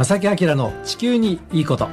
正木明の地球にいいこと。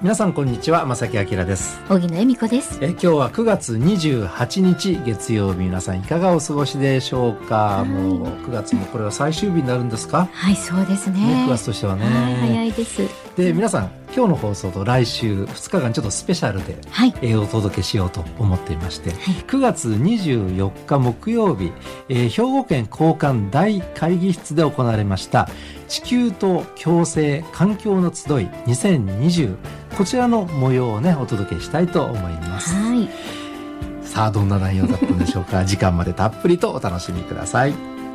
皆さんこんにちは正木明です。荻野恵美子です。え今日は9月28日月曜日。皆さんいかがお過ごしでしょうか？もう9月もこれは最終日になるんですか？はいそうですね。ね9月としてはね。早いです。で皆さん今日の放送と来週2日間ちょっとスペシャルで、はい、えー、お届けしようと思っていまして、はい、9月24日木曜日、えー、兵庫県交換大会議室で行われました地球と共生環境の集い2020こちらの模様をねお届けしたいと思います。はい、さあどんな内容だったんでしょうか？時間までたっぷりとお楽しみください。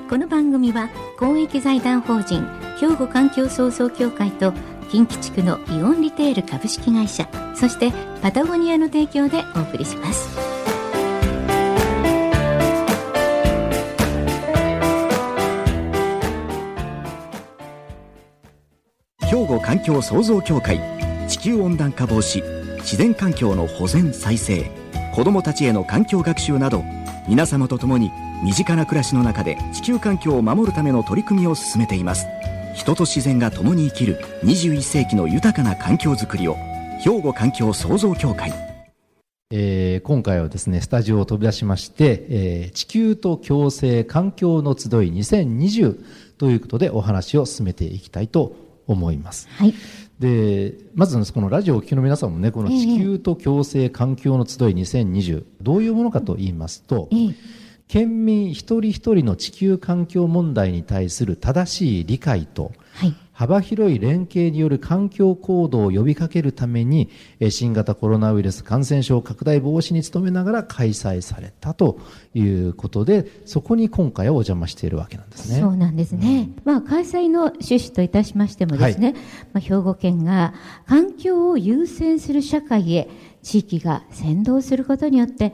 この番組は公益財団法人兵庫環境創造協会と近畿地区のイオンリテール株式会社そしてパタゴニアの提供でお送りします。兵庫環境創造協会地球温暖化防止自然環境の保全再生子どもたちへの環境学習など皆様と共に身近な暮らしの中で地球環境を守るための取り組みを進めています。人と自然が共に生きる21世紀の豊かな環境づくりを兵庫環境創造協会えー、今回はですね、スタジオを飛び出しまして、えー、地球と共生環境の集い2020ということでお話を進めていきたいと思います。はい。で、まずこのラジオを聴きの皆さんもね、この地球と共生環境の集い2020、どういうものかと言いますと、えー県民一人一人の地球環境問題に対する正しい理解と、はい、幅広い連携による環境行動を呼びかけるために新型コロナウイルス感染症拡大防止に努めながら開催されたということでそこに今回はお邪魔しているわけなんですね。そうなんですね、うん、まあ、開催の趣旨といたしましてもですね、はい、まあ、兵庫県が環境を優先する社会へ地域が先導することによって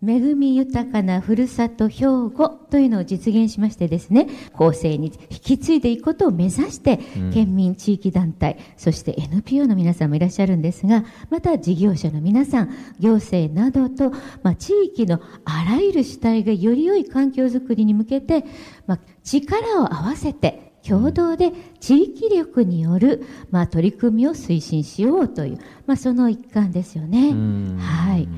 恵み豊かなふるさと兵庫というのを実現しましてですね、後世に引き継いでいくことを目指して、うん、県民地域団体、そして NPO の皆さんもいらっしゃるんですが、また事業者の皆さん、行政などと、まあ、地域のあらゆる主体がより良い環境づくりに向けて、まあ、力を合わせて、共同で地域力による、まあ、取り組みを推進しようという、まあ、その一環ですよね。はい。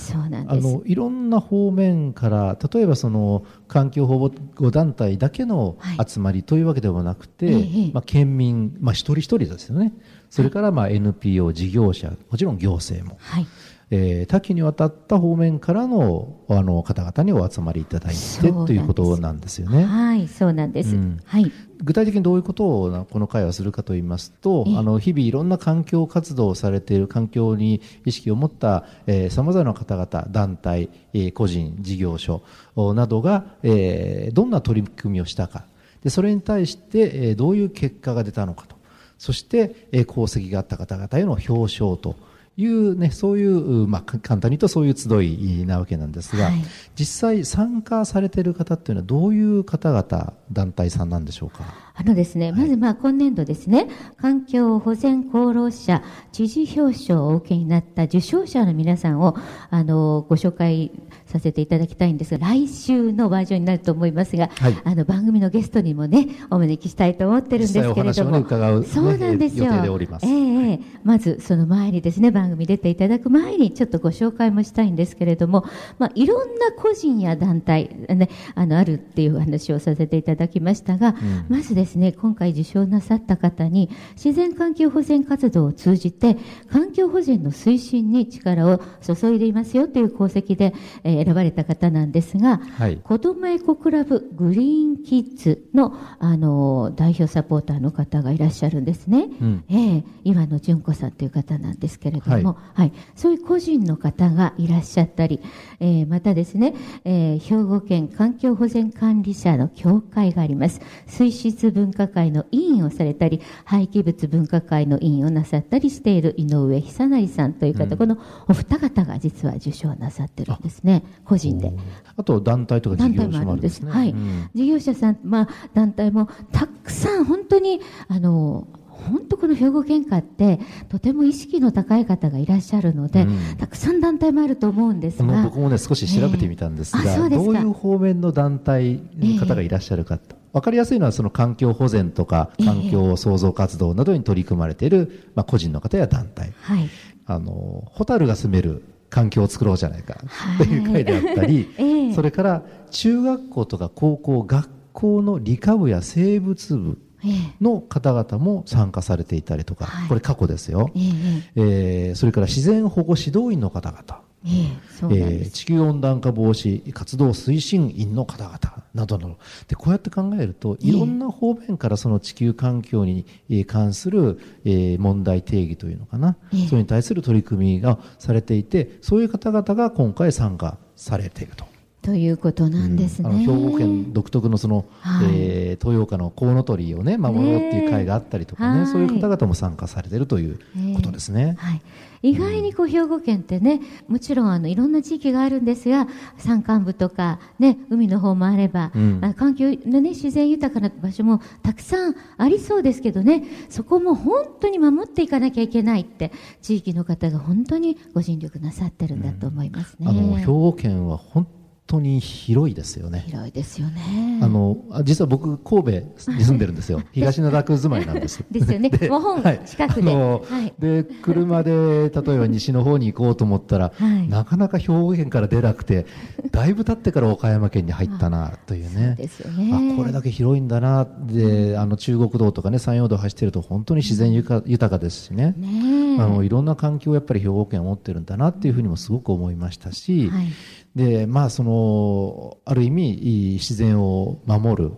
そうなんです。あのいろんな方面から例えばその環境保護団体だけの集まりというわけではなくて、はい、まあ、県民、まあ、一人一人ですよね。それからまあ NPO 事業者もちろん行政も、はい、えー、多岐にわたった方面からのあの方々にお集まりいただいてということなんですよね。はい、そうなんです。うん、はい。具体的にどういうことをこの会はするかと言いますと、あの日々いろんな環境活動をされている環境に意識を持ったさまざまな方々、団体、えー、個人、事業所などが、えー、どんな取り組みをしたか、でそれに対して、えー、どういう結果が出たのかと、そして、えー、功績があった方々への表彰と。いうね、そういう、まあ、簡単に言うとそういう集いなわけなんですが、はい、実際参加されている方っていうのはどういう方々、団体さんなんでしょうか？あのですね、まずまあ今年度ですね、環境保全功労者知事表彰をお受けになった受賞者の皆さんを、あの、ご紹介させていただきたいんですが、来週のバージョンになると思いますが、はい、あの番組のゲストにもね、お招きしたいと思ってるんですけれども、ね、そうなんですよ。えー、えまずその前にですね、番組出ていただく前にちょっとご紹介もしたいんですけれども、まあいろんな個人や団体ね、あのあるっていう話をさせていただきましたが、うん、まずですね、今回受賞なさった方に自然環境保全活動を通じて環境保全の推進に力を注いでいますよという功績で、えー選ばれた方なんですが、はい、子どもエコクラブグリーンキッズのあの代表サポーターの方がいらっしゃるんですね、うん、えー、岩野純子さんという方なんですけれども、はい、はい、そういう個人の方がいらっしゃったり、えー、またですね、えー、兵庫県環境保全管理者の協会があります。水質分科会の委員をされたり廃棄物分科会の委員をなさったりしている井上久成さんという方、うん、このお二方が実は受賞なさってるんですね。個人で。あと団体とか事業者もあるんですね。はい、うん、事業者さん、まあ団体もたくさん本当にあの本当この兵庫県下ってとても意識の高い方がいらっしゃるので、うん。たくさん団体もあると思うんですが。僕もね少し調べてみたんですが、ええあそうですか。どういう方面の団体の方がいらっしゃるかと、分かりやすいのはその環境保全とかええ。環境創造活動などに取り組まれている、まあ、個人の方や団体。はい。あのホタルが住める環境を作ろうじゃないかはい。という会であったり、ええ。それから中学校とか高校学校の理科部や生物部ええ。の方々も参加されていたりとか、はい。これ過去ですよ、ええ。えーそれから自然保護指導員の方々えええー地球温暖化防止活動推進員の方々などなどでこうやって考えるとええ。いろんな方面からその地球環境にえー関する、えー問題定義というのかな、ええ。それに対する取り組みがされていてそういう方々が今回参加されていると。ということなんですね、あの兵庫県独特のその、はい。えー豊岡のコウノトリをね守ろうっていう会があったりとかねねそういう方々も参加されているということですね。はい、意外にこう兵庫県ってね、もちろんあのいろんな地域があるんですが、山間部とか、ね、海の方もあれば、うん。あ環境の、ね、自然豊かな場所もたくさんありそうですけどね、そこも本当に守っていかなきゃいけないって、地域の方が本当にご尽力なさってるんだと思いますね。あの兵庫県は本当に広いですよね。広いですよね。あのあ実は僕神戸に住んでるんですよ。東灘区住まいなんです。ですよね。もう本はい近くで。はい。で車で例えば西の方に行こうと思ったら、はいなかなか兵庫県から出なくてだいぶ経ってから岡山県に入ったなというねですよねあこれだけ広いんだなであの中国道とかね山陽道走ってると本当に自然ゆか豊かですしねねえあのいろんな環境をやっぱり兵庫県は持ってるんだなっていうふうにもすごく思いましたし、はい。でまあそのある意味自然を守る、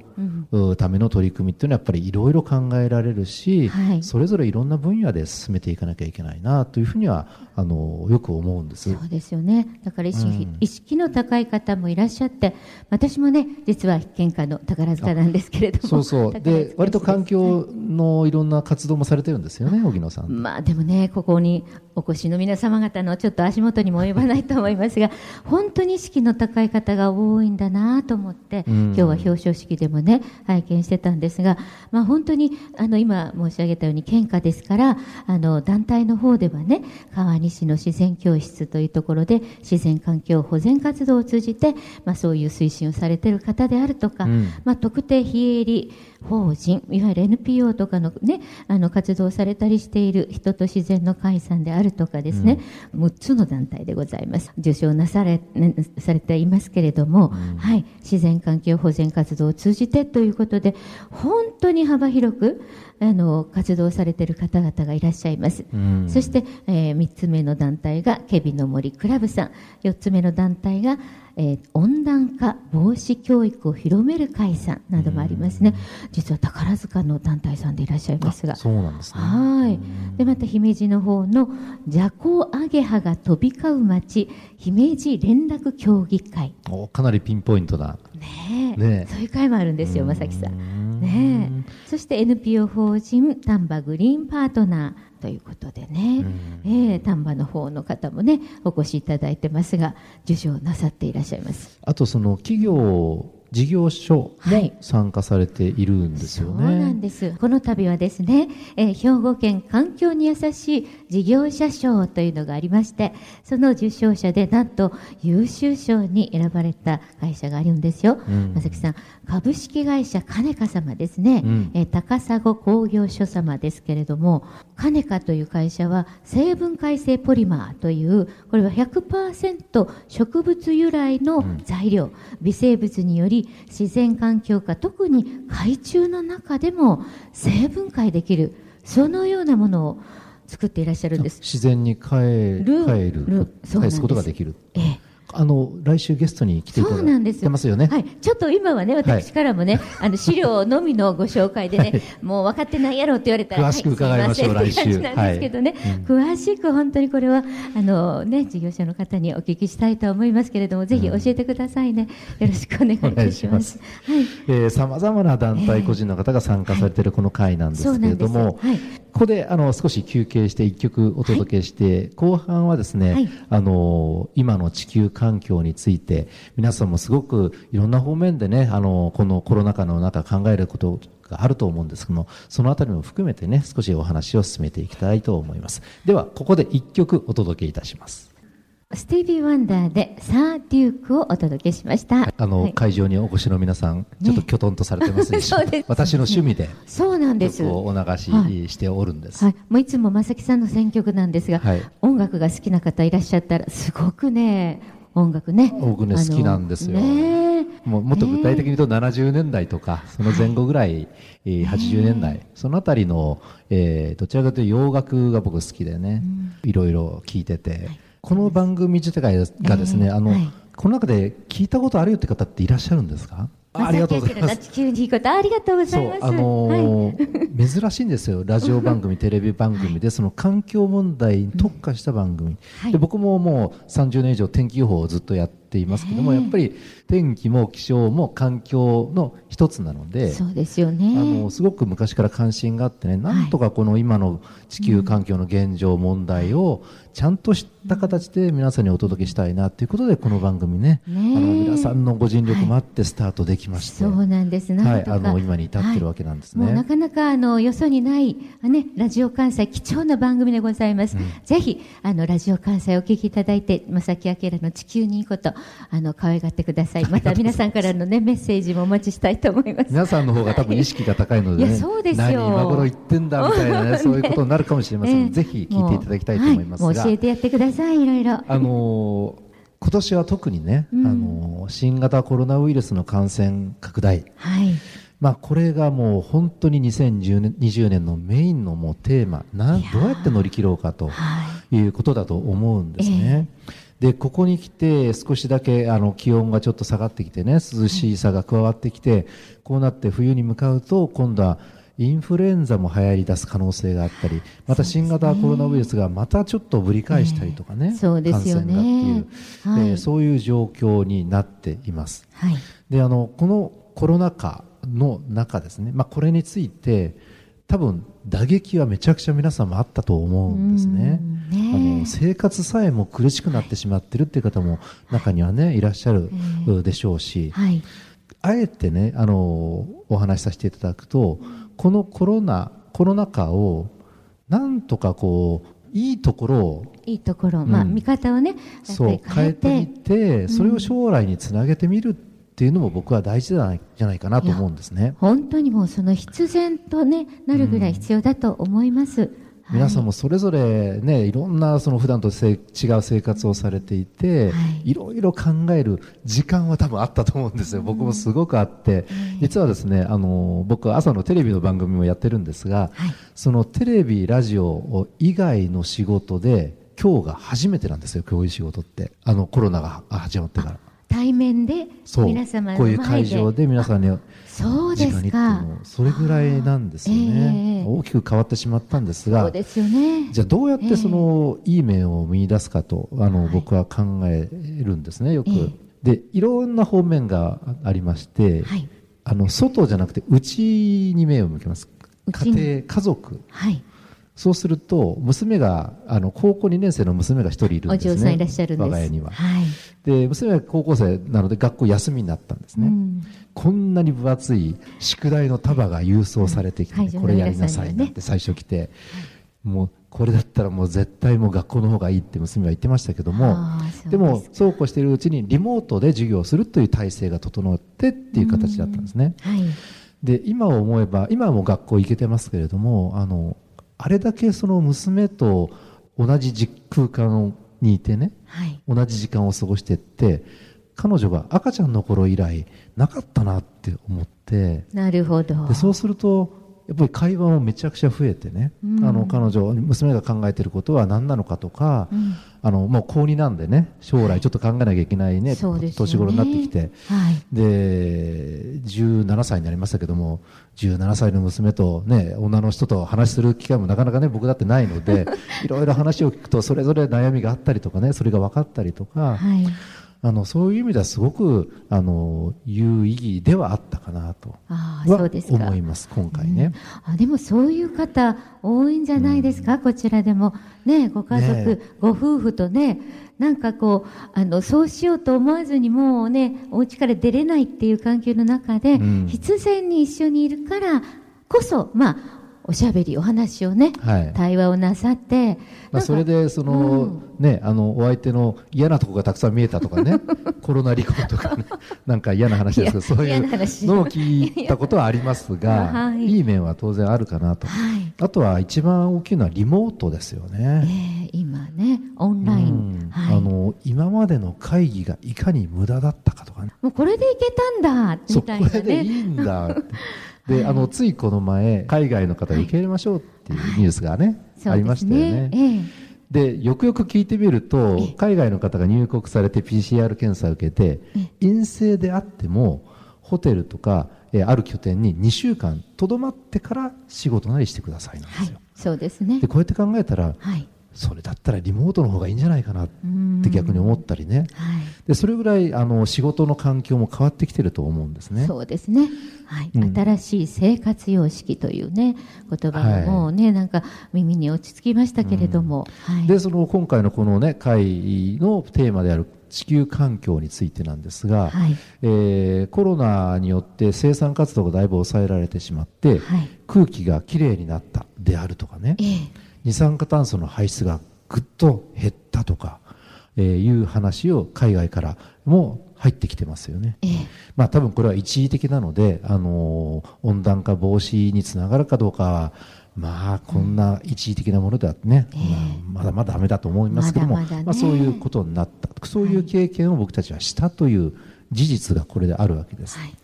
うための取り組みっていうのはやっぱりいろいろ考えられるし、はいそれぞれいろん。な分野で進めていかなきゃいけないなというふうにはあのよく思うん。です。そうですよね。だから意識,、うん。意識の高い方もいらっしゃって、私もね、実は県下の宝塚なん。ですけれども。そうそうで割と環境のいろん。な活動もされてるん。ですよね荻野さん。まあでもね、ここにお越しの皆様方のちょっと足元にも及ばないと思いますが、本当に意識の高い方が多いん。だなと思って、うん。今日は表彰式でもね、拝見してたんですが、まあ本当に、あの、今申し上げたように県下ですから、あの、団体の方ではね、川西の自然教室というところで、自然環境保全活動を通じて、まあそういう推進をされている方であるとか、うん。まあ、特定非営利法人、いわゆる NPO とかのね、あの活動をされたりしている人と自然の会さんであるとかですね、6つの団体でございます。受賞なされ、ねされていますけれども、はい、自然環境保全活動を通じてということで、本当に幅広く、あの、活動されている方々がいらっしゃいます。うん。そして、え3つ目の団体がケビの森クラブさん。4つ目の団体が、えー温暖化防止教育を広める会さんなどもありますね。実は宝塚の団体さんでいらっしゃいますが。あそうなんですね。はい。でまた姫路の方の邪行アゲハが飛び交う町姫路連絡協議会。おかなりピンポイントな。ねえ。ねえ。そういう会もあるんですよ正木さんうんね。えそして NPO 法人丹波グリーンパートナーということでね、ええ丹波の方の方もねお越しいただいてますが受賞なさっていらっしゃいます。あとその企業事業所はいも参加されているんですよそうなんね。です。この度はですね、えー兵庫県環境に優しい事業者賞というのがありまして、その受賞者でなんと優秀賞に選ばれた会社があるんですよ。うんまさきさん、株式会社金香様ですね、うんえー高砂工業所様ですけれども、金香という会社は成分解性ポリマーという、これは100%植物由来の材料、微生物により自然環境下、特に海中の中でも成分解できる、そのようなものを作っていらっしゃるんです。自然に帰る帰る返すことができる。ええあの来週ゲストに来ていただいてますよね？はい、ちょっと今はね、私からもね、あの資料のみのご紹介でね、はい。もう分かってないやろって言われたら、詳しく伺いましょうはい来週。なんですけどね、詳しく本当にこれは、あのね、事業者の方にお聞きしたいと思いますけれども、ぜひ教えてくださいね。よろしくお願いいたします。はい。さまざまな団体、ええ個人の方が参加されているこの会なんですけれども、はいここであの少し休憩して1曲お届けして、後半はですね、はい。あの今の地球環境について皆さんもすごくいろんな方面でねあのこのコロナ禍の中考えることがあると思うんですけどもそのあたりも含めてね少しお話を進めていきたいと思います。ではここで1曲お届けいたしますスティービー・ワンダーでサー・デュークをお届けしました。あの、はい。会場にお越しの皆さんちょっときょとんとされてますでしょ 私の趣味でそうなんです。曲をお流はししておるんです、はい、もういつも正木さんの選曲なんですが、はい。音楽が好きな方いらっしゃったらすごくね音楽ね僕ね好きなんですよ。ね。もうもっと具体的に言うと70年代とか、その前後ぐらい、えー80年代、そのあたりの、えーどちらかというと洋楽が僕好きでね、いろいろ聞いてて、この番組自体がですね、あの、えーはい。この中で聞いたことあるよって方っていらっしゃるんですか？あありがとうございます。地球にいいことありがとうござそいうます。あのはい。ー 珍しいんですよ、ラジオ番組、テレビ番組で、その環境問題に特化した番組、はい。で僕ももう30年以上、天気予報をずっとやっていますけども、やっぱり天気も気象も環境の一つなので、そうですよね。あのすごく昔から関心があってね、なんとかこの今の地球環境の現状、問題をちゃんと知った形で皆さんにお届けしたいなということで、この番組ね、あの皆さんのご尽力もあってスタートできまして、そうなんです。はい、あの今に至ってるわけなんですね。もうなかなかあのよそにないあねラジオ関西貴重な番組でございます。ぜひあのラジオ関西お聞きいただいて正木明の地球にいいことあの可愛がってください。また皆さんからのねメッセージもお待ちしたいと思います。皆さんの方が多分意識が高いので、ね、いやそうですよ何今頃言ってんだみたいなね、そういうことになるかもしれませんので、ぜひ聞いていただきたいと思いますが、はい教えてやってくださいいろいろ。あのー今年は特にね、うんあのー新型コロナウイルスの感染拡大、はい。まあ、これがもう本当に2020年 ,20 年のメインのもうテーマなどうやって乗り切ろうかとはい。いうことだと思うんですね。でここに来て少しだけあの気温がちょっと下がってきてね涼しさが加わってきて、こうなって冬に向かうと今度はインフルエンザも流行り出す可能性があったりまた新型コロナウイルスがまたちょっとぶり返したりとかね、ええそうですよね。感染がっていう、はい。えーそういう状況になっています。はい。であのこのコロナ禍の中ですね、まあ、これについて多分打撃はめちゃくちゃ皆さんもあったと思うんですね。うん。ねえ。あの生活さえも苦しくなってしまってるっていう方も中にはねいらっしゃるえでしょうし、はい。あえてねあのお話しさせていただくとこのコロナコロナ禍をなんとかこういいところをいいところ、まあうん見方をねそう変えてみてそれを将来につなげてみるっていうのも僕は大事じゃないじゃないかなと思うんですね。本当にもうその必然と、ね、なるぐらい必要だと思います。皆さんも、もそれぞれね、いろんなその普段とせ違う生活をされていて、はいい、ろいろ考える時間は多分あったと思うんですよ。僕もすごくあって、実はですね、あの、僕は朝のテレビの番組もやってるんですが、はいそのテレビ、ラジオ以外の仕事で、今日が初めてなんですよ、こういう仕事って。あの、コロナが始まってから。対面で。皆様のこういう会場で皆さんにそうですか。のそれぐらいなんですよね。ええ大きく変わってしまったんですが、そうですよね。じゃあどうやってそのいい面を見出すかとあのはい僕は考えるんですねよく、えでいろんな方面がありまして、はい。あの外じゃなくて内に目を向けます。家庭家族。はい。そうすると娘があの高校2年生の娘が一人いるんおですね嬢さんいらっしゃるんです。我が家には。はい。で娘は高校生なので学校休みになったんですね、うんこんなに分厚い宿題の束が郵送されてきて、これやりなさいなんて最初来て、もうこれだったらもう絶対もう学校の方がいいって娘は言ってましたけどもでもそうこうしているうちにリモートで授業をするという体制が整ってっていう形だったんですね。はい。で今思えば今はもう学校行けてますけれどもあのあれだけその娘と同じじ空間にいてねはい。同じ時間を過ごしてって彼女が赤ちゃんの頃以来なかったなって思って。なるほど。でそうするとやっぱり会話もめちゃくちゃ増えてね、うん。あの彼女娘が考えていることは何なのかとか、うん。あのもう高2なんでね将来ちょっと考えなきゃいけないね、そうですよね。年頃になってきて。はい。で17歳になりましたけども17歳の娘と、ね、女の人と話しする機会もなかなかね僕だってないので いろいろ話を聞くとそれぞれ悩みがあったりとかねそれが分かったりとか、はいあのそういう意味ではすごくあの有意義ではあったかなとは思います今回ね、あでもそういう方多いんじゃないですか、こちらでも。ねご家族、ねご夫婦とねなんかこうあのそうしようと思わずにもうねお家から出れないっていう環境の中で、うん。必然に一緒にいるからこそまあおしゃべりお話をね、はい。対話をなさってまあ、それでその、ね、あのお相手の嫌なところがたくさん見えたとかね。コロナ離婚とかね。なんか嫌な話ですけどそういうのを聞いたことはありますが、はい。い、い面は当然あるかなと、はい。あとは一番大きいのはリモートですよえね。ー今ねオンライン、うん。はい、あの今までの会議がいかに無駄だったかとかね。もうこれでいけたんだみたいなこれでいねいんだで、あのついこの前海外の方を受け入れましょうっていうニュースがね、ありましたよね。ええ。でよくよく聞いてみるとええ。海外の方が入国されて PCR 検査を受けて陰性であってもホテルとか、えーある拠点に2週間とどまってから仕事なりしてくださいなんではい。すよ、そうですね。でこうやって考えたらはいそれだったらリモートの方がいいんじゃないかなって逆に思ったりね。はい。でそれぐらいあの仕事の環境も変わってきてると思うんですね。そうですね、はい。うん。新しい生活様式というね言葉がもうね、なんか耳に落ち着きましたけれども、はい、でその今回のこの、ね、会のテーマである地球環境についてなんですが、はい。えーコロナによって生産活動がだいぶ抑えられてしまって、はい。空気がきれいになったであるとかね。ええ二酸化炭素の排出がぐっと減ったとか、えーいう話を海外からも入ってきてますよね。ええ。まあ多分これは一時的なので、あのー温暖化防止につながるかどうかは、まあこんな一時的なものではね、まあまだまだダメだと思いますけども、まだまだね。あそういうことになった、そういう経験を僕たちはしたという事実がこれであるわけです。はい。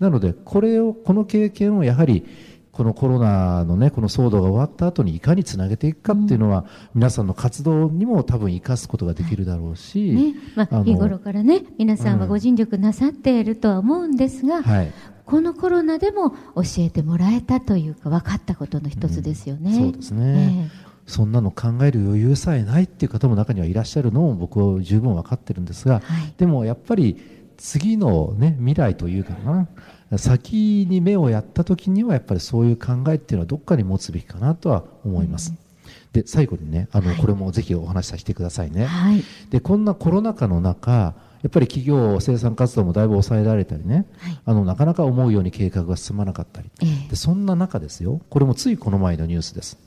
なのでこれをこの経験をやはりこのコロナのねこの騒動が終わった後にいかにつなげていくかっていうのは、皆さんの活動にも多分生かすことができるだろうし、ね。まあ、あの日頃からね皆さんはご尽力なさっているとは思うんですが、はい、このコロナでも教えてもらえたというか分かったことの一つですよね。そうですね、そんなの考える余裕さえないっていう方も中にはいらっしゃるのも僕は十分分かってるんですが、はい。でもやっぱり次の、ね、未来というかな先に目をやった時にはやっぱりそういう考えっていうのはどっかに持つべきかなとは思います。で最後にねあの、はい。これもぜひお話しさせてくださいね。はい。でこんなコロナ禍の中やっぱり企業生産活動もだいぶ抑えられたりね、はい。あのなかなか思うように計画が進まなかったり、ええ。でそんな中ですよ。これもついこの前のニュースです。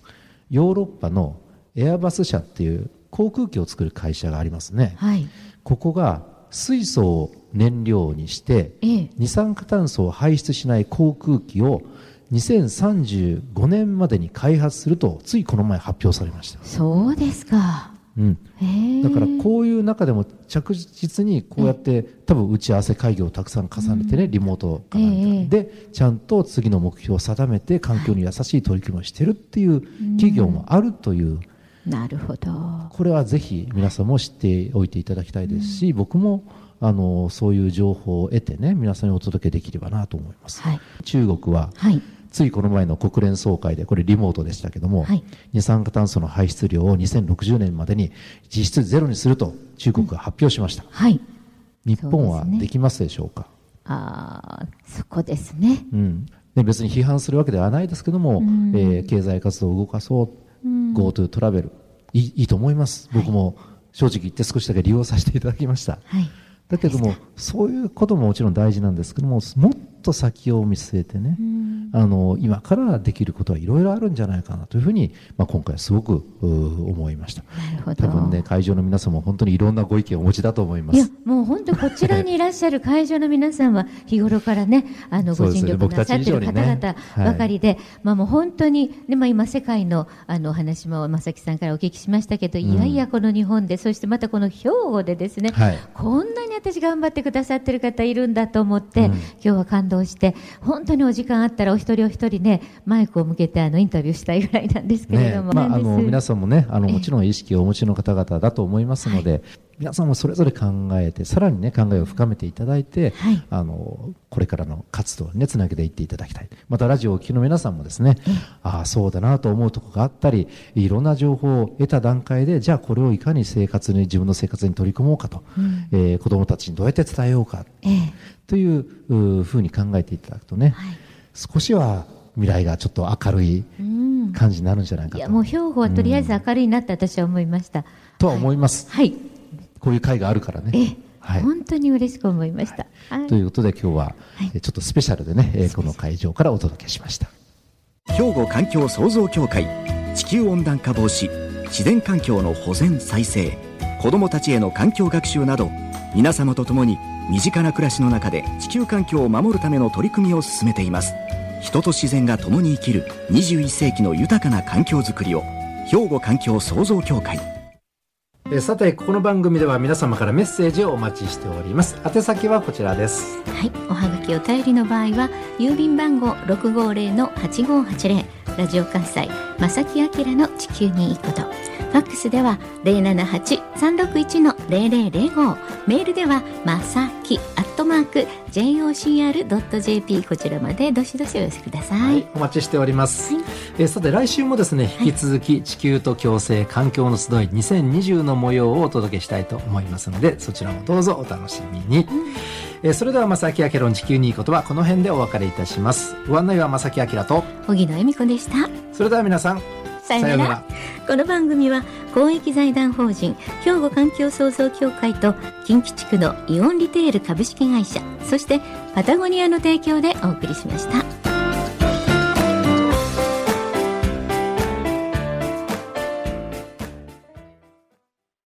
ヨーロッパのエアバス社っていう航空機を作る会社がありますね、はい。ここが水素を燃料にしてええ。二酸化炭素を排出しない航空機を2035年までに開発するとついこの前発表されました、そうですか。うん、だからこういう中でも着実にこうやって多分打ち合わせ会議をたくさん重ねてね、リモートかなんか。ええ。でちゃんと次の目標を定めて環境に優しい取り組みをしてるっていう企業もあるというなるほど。これはぜひ皆さんも知っておいていただきたいですし、僕もあのそういう情報を得てね皆さんにお届けできればなと思います、はい。中国ははい。ついこの前の国連総会でこれリモートでしたけども、はい。二酸化炭素の排出量を2060年までに実質ゼロにすると中国が発表しました、はい。日本はできますでしょうか？ああそこですね。うん。ね、別に批判するわけではないですけども、ん。えー経済活動を動かそう、GoTo トラベル。いいと思います、僕も正直言って少しだけ利用させていただきました、はい。だけどもそういうことももちろん大事なんですけどももっと先を見据えてね、あの今からできることはいろいろあるんじゃないかなというふうに、まあ、今回すごく思いました。なるほど。多分ね会場の皆さんも本当にいろんなご意見をお持ちだと思いまいやすもう本当こちらにいらっしゃる会場の皆さんは 日頃からねあのご尽力なさっている方々ばかりで、まあもう本当にねまあ今世界のあのお話も正木さんからお聞きしましたけど、いやいやこの日本でそしてまたこの兵庫でですね、はい。こんなに私頑張ってくださってる方いるんだと思って、うん。今日は感動して本当にお時間あったらお一人お一人ねマイクを向けてあのインタビューしたいぐらいなんですけれども、ねまあ、あの皆さんもねあのええ。もちろん意識をお持ちの方々だと思いますので、皆さんもそれぞれ考えてさらにね考えを深めていただいて、はい。あのこれからの活動にねつなげていっていただきたい。またラジオをお聞きの皆さんもですねああそうだなと思うところがあったりいろんな情報を得た段階でじゃあこれをいかに生活に自分の生活に取り組もうかと、えー子どもたちにどうやって伝えようかええ。といううふうに考えていただくとね、はい少しは未来がちょっと明るいうん。感じになるんじゃないかと。いやもう兵庫はとりあえず明るいなって私は思いました、とは思います、はい。こういう会があるからね。ええ。はい。本当に嬉しく思いました、はい。ということで今日は、ちょっとスペシャルでね、えーこの会場からお届けしました。兵庫環境創造協会地球温暖化防止自然環境の保全再生子どもたちへの環境学習など皆様と共に身近な暮らしの中で地球環境を守るための取り組みを進めています人と自然が共に生きる21世紀の豊かな環境づくりを兵庫環境創造協会えーさて、この番組では皆様からメッセージをお待ちしております。宛先はこちらです。はい、おはがきお便りの場合は郵便番号六五零の八五八零ラジオ関西正木明の地球にいいこと。ファックスでは零七八三六一の零零零五メールではまさきアットマーク jocr ドット jp こちらまでどしどしお寄せください。はい、お待ちしております。はいえーさて、来週もですね、引き続き地球と共生環境の集い2020の模様をお届けしたいと思いますので、そちらもどうぞお楽しみに。えーそれでは、正木明論地球にいいことはこの辺でお別れいたします。ご案内は正木明と、荻野恵美子でした。それでは皆さん、さようなら。この番組は公益財団法人兵庫環境創造協会と近畿地区のイオンリテール株式会社そしてパタゴニアの提供でお送りしました。